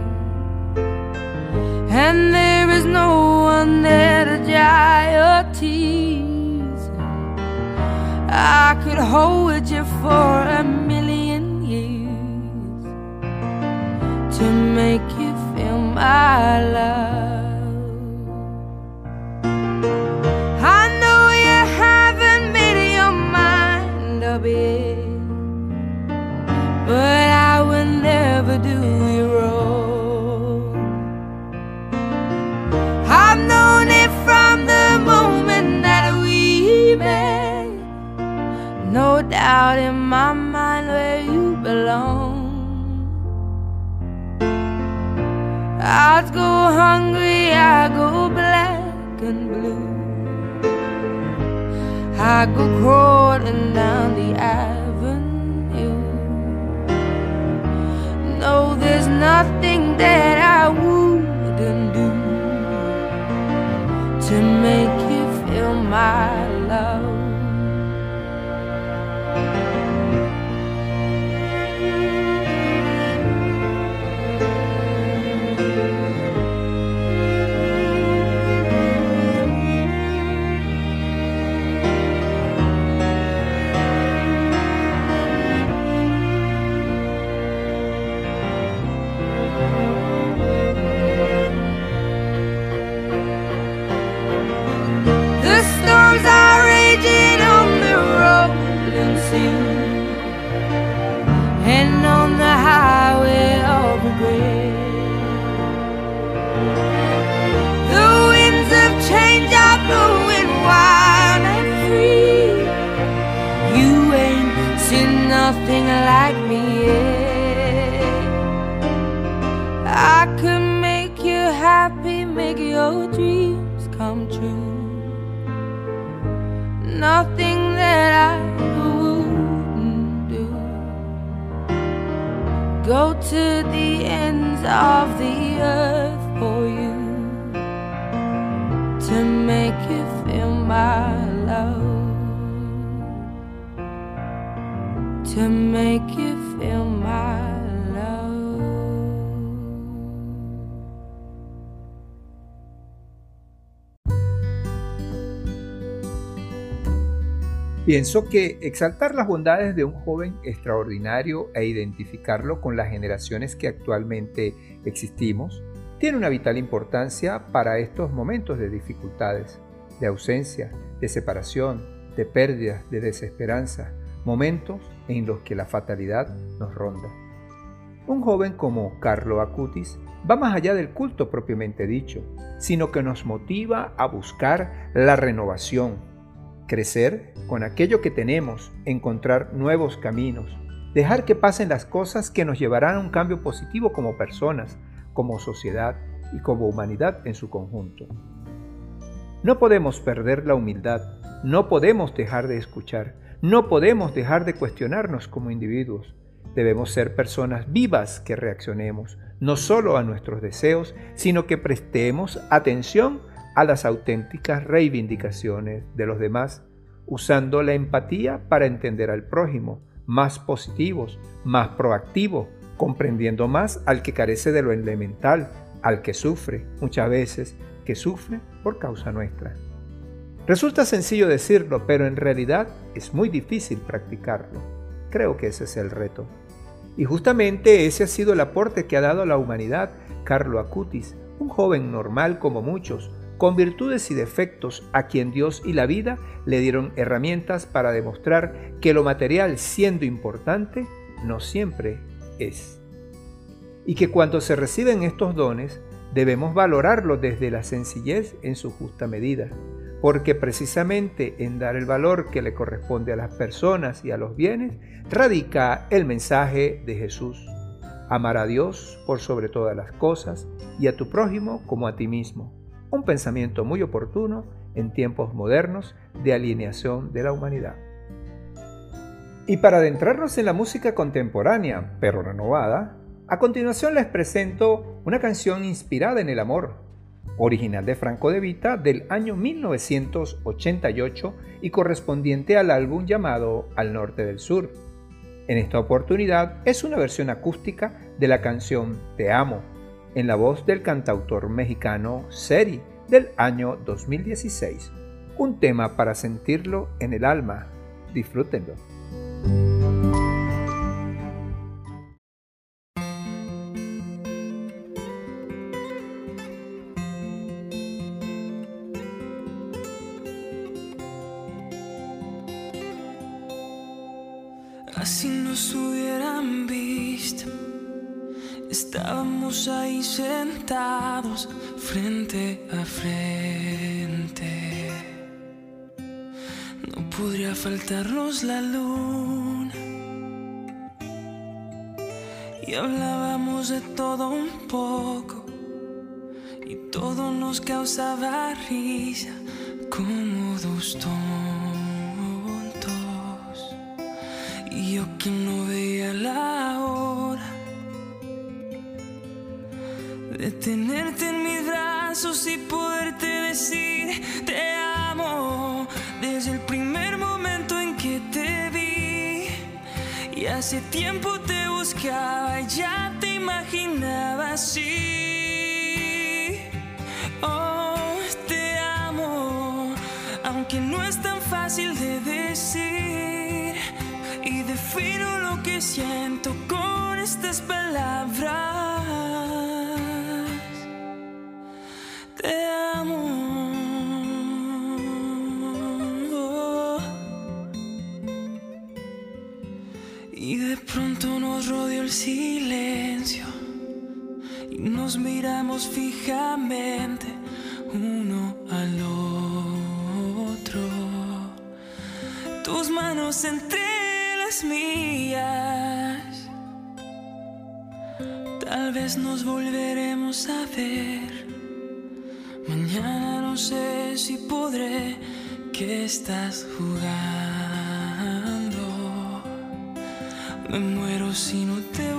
and there is no one there to dry your tears. I could hold you for a million years to make you feel my love. But out in my mind where you belong. I'd go hungry, I go black and blue. I go crawling down the avenue. No, there's nothing that I wouldn't do to make you feel my love. The winds of change are blowing wild and free. You ain't seen nothing like me yet. I could make you happy, make your dreams come true. Nothing of the earth for you to make you feel my love, to make you. Pienso que exaltar las bondades de un joven extraordinario e identificarlo con las generaciones que actualmente existimos tiene una vital importancia para estos momentos de dificultades, de ausencia, de separación, de pérdidas, de desesperanza, momentos en los que la fatalidad nos ronda. Un joven como Carlo Acutis va más allá del culto propiamente dicho, sino que nos motiva a buscar la renovación, crecer con aquello que tenemos, encontrar nuevos caminos, dejar que pasen las cosas que nos llevarán a un cambio positivo como personas, como sociedad y como humanidad en su conjunto. No podemos perder la humildad, no podemos dejar de escuchar, no podemos dejar de cuestionarnos como individuos. Debemos ser personas vivas que reaccionemos, no solo a nuestros deseos, sino que prestemos atención a las auténticas reivindicaciones de los demás, usando la empatía para entender al prójimo, más positivos, más proactivos, comprendiendo más al que carece de lo elemental, al que sufre, muchas veces, que sufre por causa nuestra. Resulta sencillo decirlo, pero en realidad es muy difícil practicarlo. Creo que ese es el reto. Y justamente ese ha sido el aporte que ha dado a la humanidad Carlo Acutis, un joven normal como muchos, con virtudes y defectos a quien Dios y la vida le dieron herramientas para demostrar que lo material siendo importante no siempre es. Y que cuando se reciben estos dones debemos valorarlos desde la sencillez en su justa medida, porque precisamente en dar el valor que le corresponde a las personas y a los bienes radica el mensaje de Jesús. Amar a Dios por sobre todas las cosas y a tu prójimo como a ti mismo un pensamiento muy oportuno en tiempos modernos de alineación de la humanidad. Y para adentrarnos en la música contemporánea, pero renovada, a continuación les presento una canción inspirada en el amor, original de Franco de Vita del año 1988 y correspondiente al álbum llamado Al Norte del Sur. En esta oportunidad es una versión acústica de la canción Te Amo, en la voz del cantautor mexicano Seri del año 2016. Un tema para sentirlo en el alma. Disfrútenlo. A frente. No podría faltarnos la luna. Y hablábamos de todo un poco. Y todo nos causaba risa como dos tontos. Y yo que no veía la hora de tenerte en mis brazos y poderte decir te amo desde el primer momento en que te vi. Y hace tiempo te buscaba y ya te imaginaba así. Oh, te amo, aunque no es tan fácil de decir. Y defino lo que siento con estas palabras. Silencio y nos miramos fijamente uno al otro. Tus manos entre las mías. Tal vez nos volveremos a ver. Mañana no sé si podré que estás jugando. Me muero si no te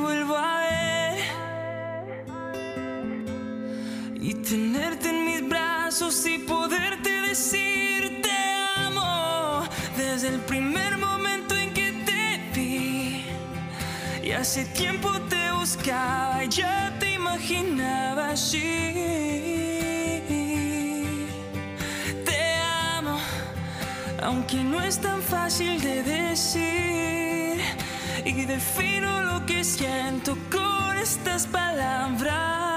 hace tiempo te buscaba y ya te imaginaba así. Te amo, aunque no es tan fácil de decir. Y defino lo que siento con estas palabras.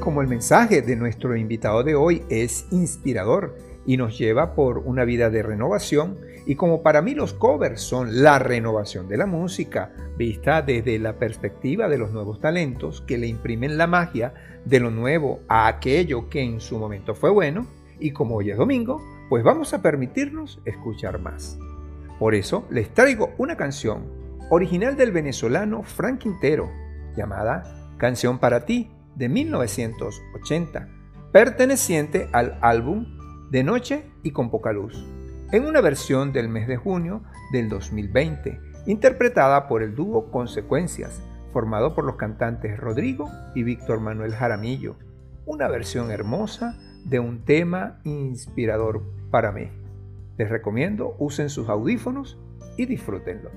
Como el mensaje de nuestro invitado de hoy es inspirador y nos lleva por una vida de renovación, y como para mí los covers son la renovación de la música, vista desde la perspectiva de los nuevos talentos que le imprimen la magia de lo nuevo a aquello que en su momento fue bueno, y como hoy es domingo, pues vamos a permitirnos escuchar más. Por eso les traigo una canción original del venezolano Frank Quintero, llamada Canción para ti, de 1980, perteneciente al álbum De Noche y con Poca Luz, en una versión del mes de junio del 2020, interpretada por el dúo Consecuencias, formado por los cantantes Rodrigo y Víctor Manuel Jaramillo, una versión hermosa de un tema inspirador para mí. Les recomiendo usen sus audífonos y disfrútenlo.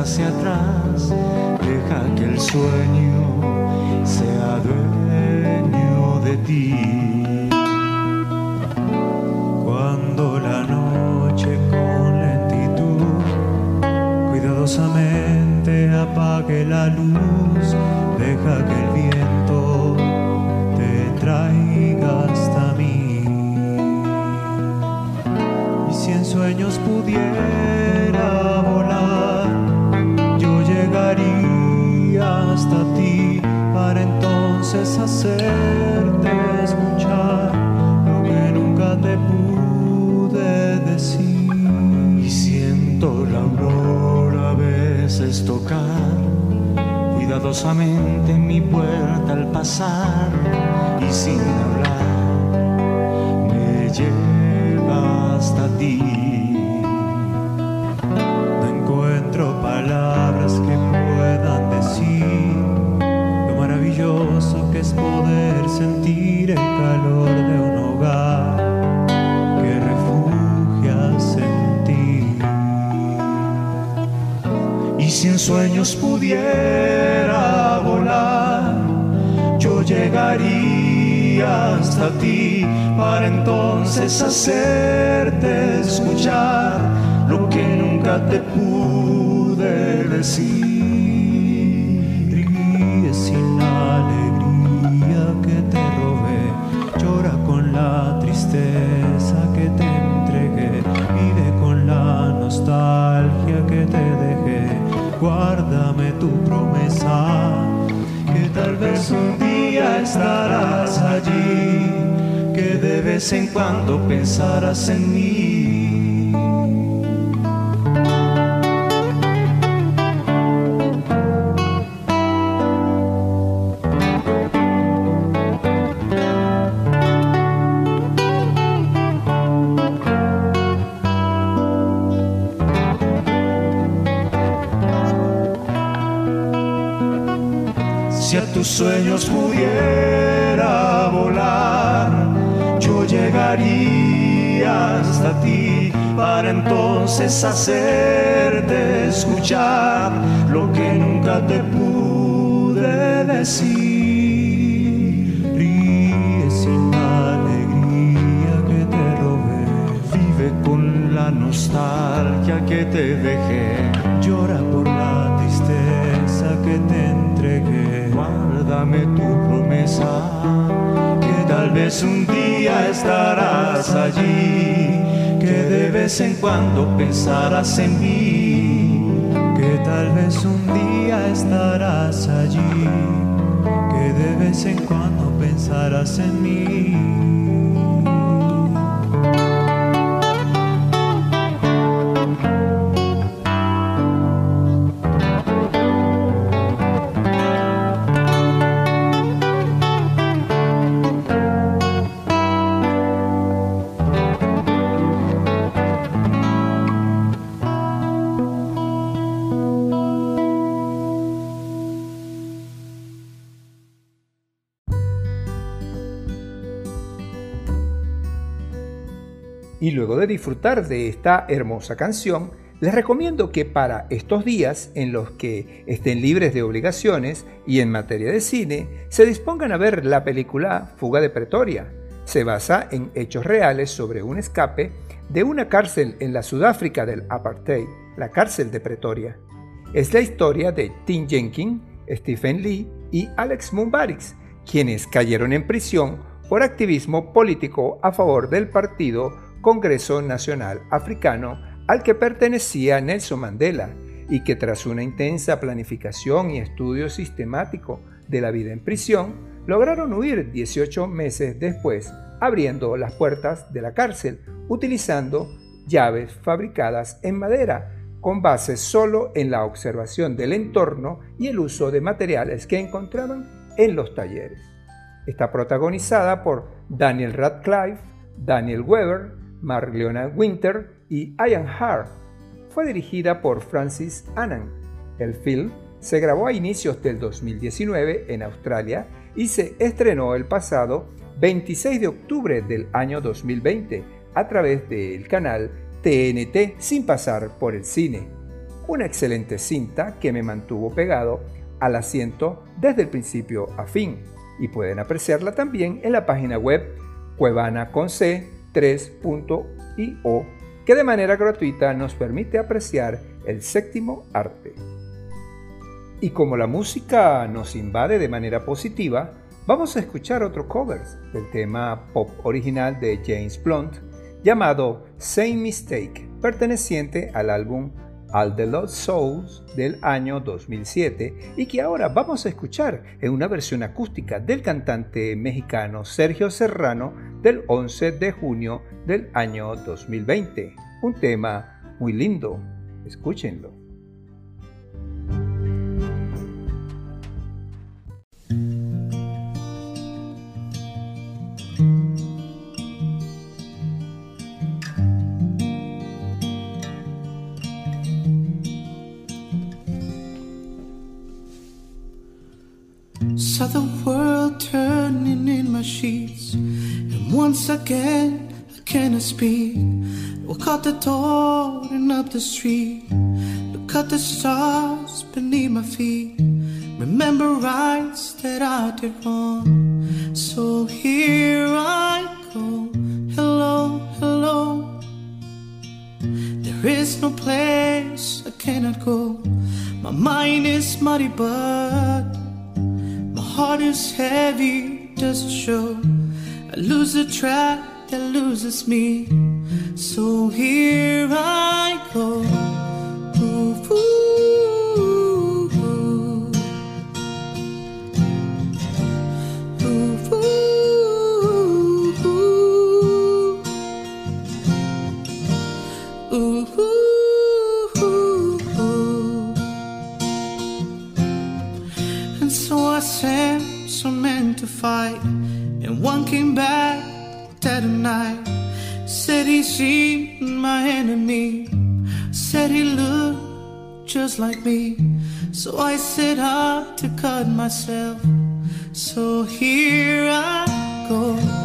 Hacia atrás. Deja que el sueño hasta ti para entonces hacerte escuchar lo que nunca te pude decir. Ríe sin la alegría que te robé, llora con la tristeza que te entregué, vive con la nostalgia que te dejé, guárdame tu promesa, que tal vez un día de vez en cuando pensarás en mí. Si a tus sueños pudiera entonces hacerte escuchar lo que nunca te pude decir. Ríe sin la alegría que te robé, vive con la nostalgia que te dejé, llora por la tristeza que te entregué, guárdame tu promesa, que tal vez un día estarás allí, vez en cuando pensarás en mí, que tal vez un día estarás allí, que de vez en cuando pensarás en mí. De disfrutar de esta hermosa canción, les recomiendo que para estos días en los que estén libres de obligaciones y en materia de cine, se dispongan a ver la película Fuga de Pretoria. Se basa en hechos reales sobre un escape de una cárcel en la Sudáfrica del Apartheid, la cárcel de Pretoria. Es la historia de Tim Jenkins, Stephen Lee y Alex Mumbarix, quienes cayeron en prisión por activismo político a favor del partido Congreso Nacional Africano al que pertenecía Nelson Mandela y que tras una intensa planificación y estudio sistemático de la vida en prisión, lograron huir 18 meses después, abriendo las puertas de la cárcel utilizando llaves fabricadas en madera, con base solo en la observación del entorno y el uso de materiales que encontraban en los talleres. Está protagonizada por Daniel Radcliffe, Daniel Weber, Mark Leonard Winter y Ian Hart. Fue dirigida por Francis Annan. El film se grabó a inicios del 2019 en Australia y se estrenó el pasado 26 de octubre del año 2020 a través del canal TNT sin pasar por el cine. Una excelente cinta que me mantuvo pegado al asiento desde el principio a fin y pueden apreciarla también en la página web cuevana con C 3.io que de manera gratuita nos permite apreciar el séptimo arte. Y como la música nos invade de manera positiva, vamos a escuchar otro cover del tema pop original de James Blunt llamado Same Mistake, perteneciente al álbum All the Lost Souls del año 2007 y que ahora vamos a escuchar en una versión acústica del cantante mexicano Sergio Serrano del 11 de junio del año 2020. Un tema muy lindo, escúchenlo. Sheets, and once again I cannot speak. Walk out the door and up the street. Look at the stars beneath my feet. Remember rights that I did wrong. So here I go. Hello, hello. There is no place I cannot go. My mind is muddy, but my heart is heavy, doesn't show. I lose the track that loses me. So here I go. Ooh, ooh, and one came back dead at night. Said he seen my enemy, said he looked just like me. So I set out to cut myself. So here I go.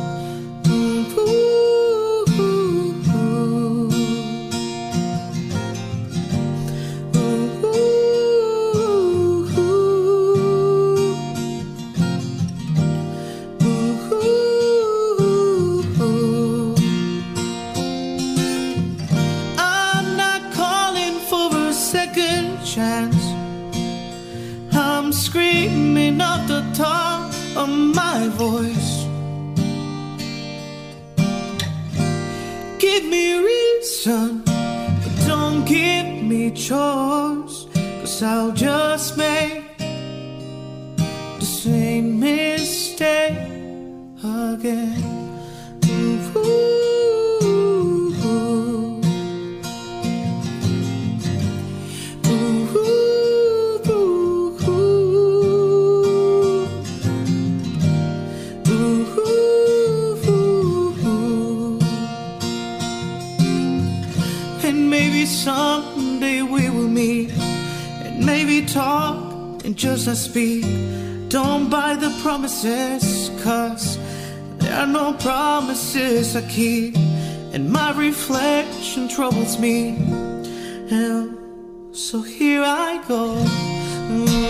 Cause there are no promises I keep. And my reflection troubles me. And so here I go. Ooh,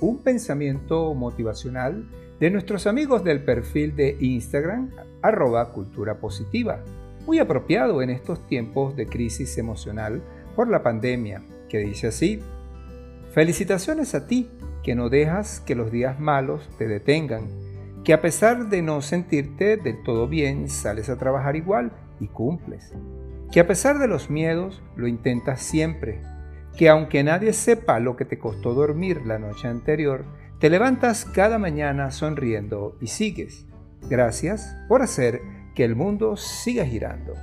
un pensamiento motivacional de nuestros amigos del perfil de Instagram, arroba cultura positiva, muy apropiado en estos tiempos de crisis emocional por la pandemia, que dice así, felicitaciones a ti, que no dejas que los días malos te detengan, que a pesar de no sentirte del todo bien, sales a trabajar igual y cumples, que a pesar de los miedos, lo intentas siempre, que aunque nadie sepa lo que te costó dormir la noche anterior, te levantas cada mañana sonriendo y sigues. Gracias por hacer que el mundo siga girando.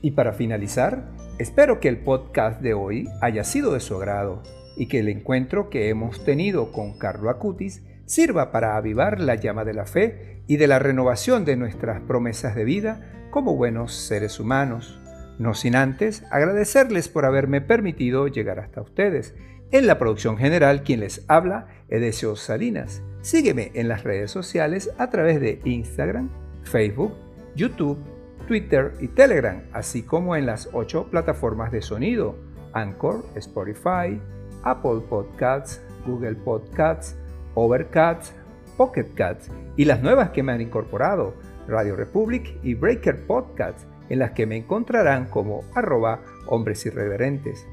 Y para finalizar, espero que el podcast de hoy haya sido de su agrado y que el encuentro que hemos tenido con Carlo Acutis sirva para avivar la llama de la fe y de la renovación de nuestras promesas de vida como buenos seres humanos. No sin antes agradecerles por haberme permitido llegar hasta ustedes. En la producción general, quien les habla, Edesio Salinas. Sígueme en las redes sociales a través de Instagram, Facebook, YouTube, Twitter y Telegram, así como en las ocho plataformas de sonido, Anchor, Spotify, Apple Podcasts, Google Podcasts, Overcast, Pocket Cats y las nuevas que me han incorporado, Radio Republic y Breaker Podcasts, en las que me encontrarán como arroba hombres irreverentes.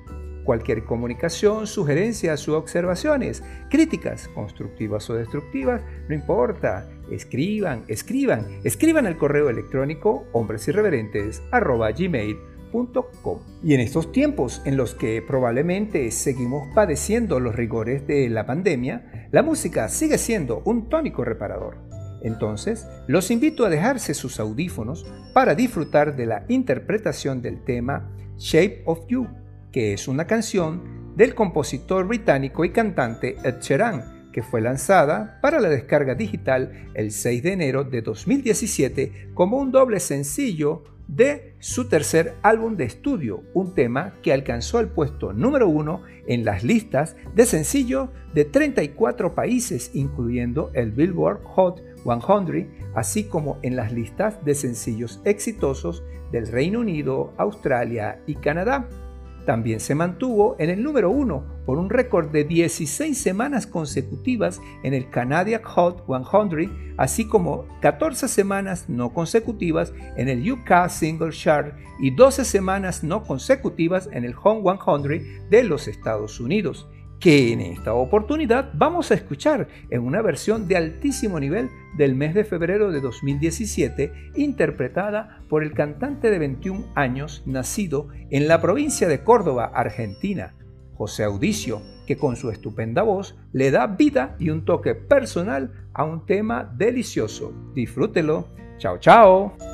Cualquier comunicación, sugerencias u observaciones, críticas, constructivas o destructivas, no importa. Escriban, escriban, escriban al correo electrónico hombresirreverentes.gmail.com. Y en estos tiempos en los que probablemente seguimos padeciendo los rigores de la pandemia, la música sigue siendo un tónico reparador. Entonces, los invito a dejarse sus audífonos para disfrutar de la interpretación del tema Shape of You, que es una canción del compositor británico y cantante Ed Sheeran, que fue lanzada para la descarga digital el 6 de enero de 2017 como un doble sencillo de su tercer álbum de estudio, un tema que alcanzó el puesto número uno en las listas de sencillos de 34 países, incluyendo el Billboard Hot 100, así como en las listas de sencillos exitosos del Reino Unido, Australia y Canadá. También se mantuvo en el número uno por un récord de 16 semanas consecutivas en el Canadian Hot 100, así como 14 semanas no consecutivas en el UK Single Chart y 12 semanas no consecutivas en el Home 100 de los Estados Unidos que en esta oportunidad vamos a escuchar en una versión de altísimo nivel del mes de febrero de 2017, interpretada por el cantante de 21 años nacido en la provincia de Córdoba, Argentina, José Audicio, que con su estupenda voz le da vida y un toque personal a un tema delicioso. Disfrútelo. Chao, chao.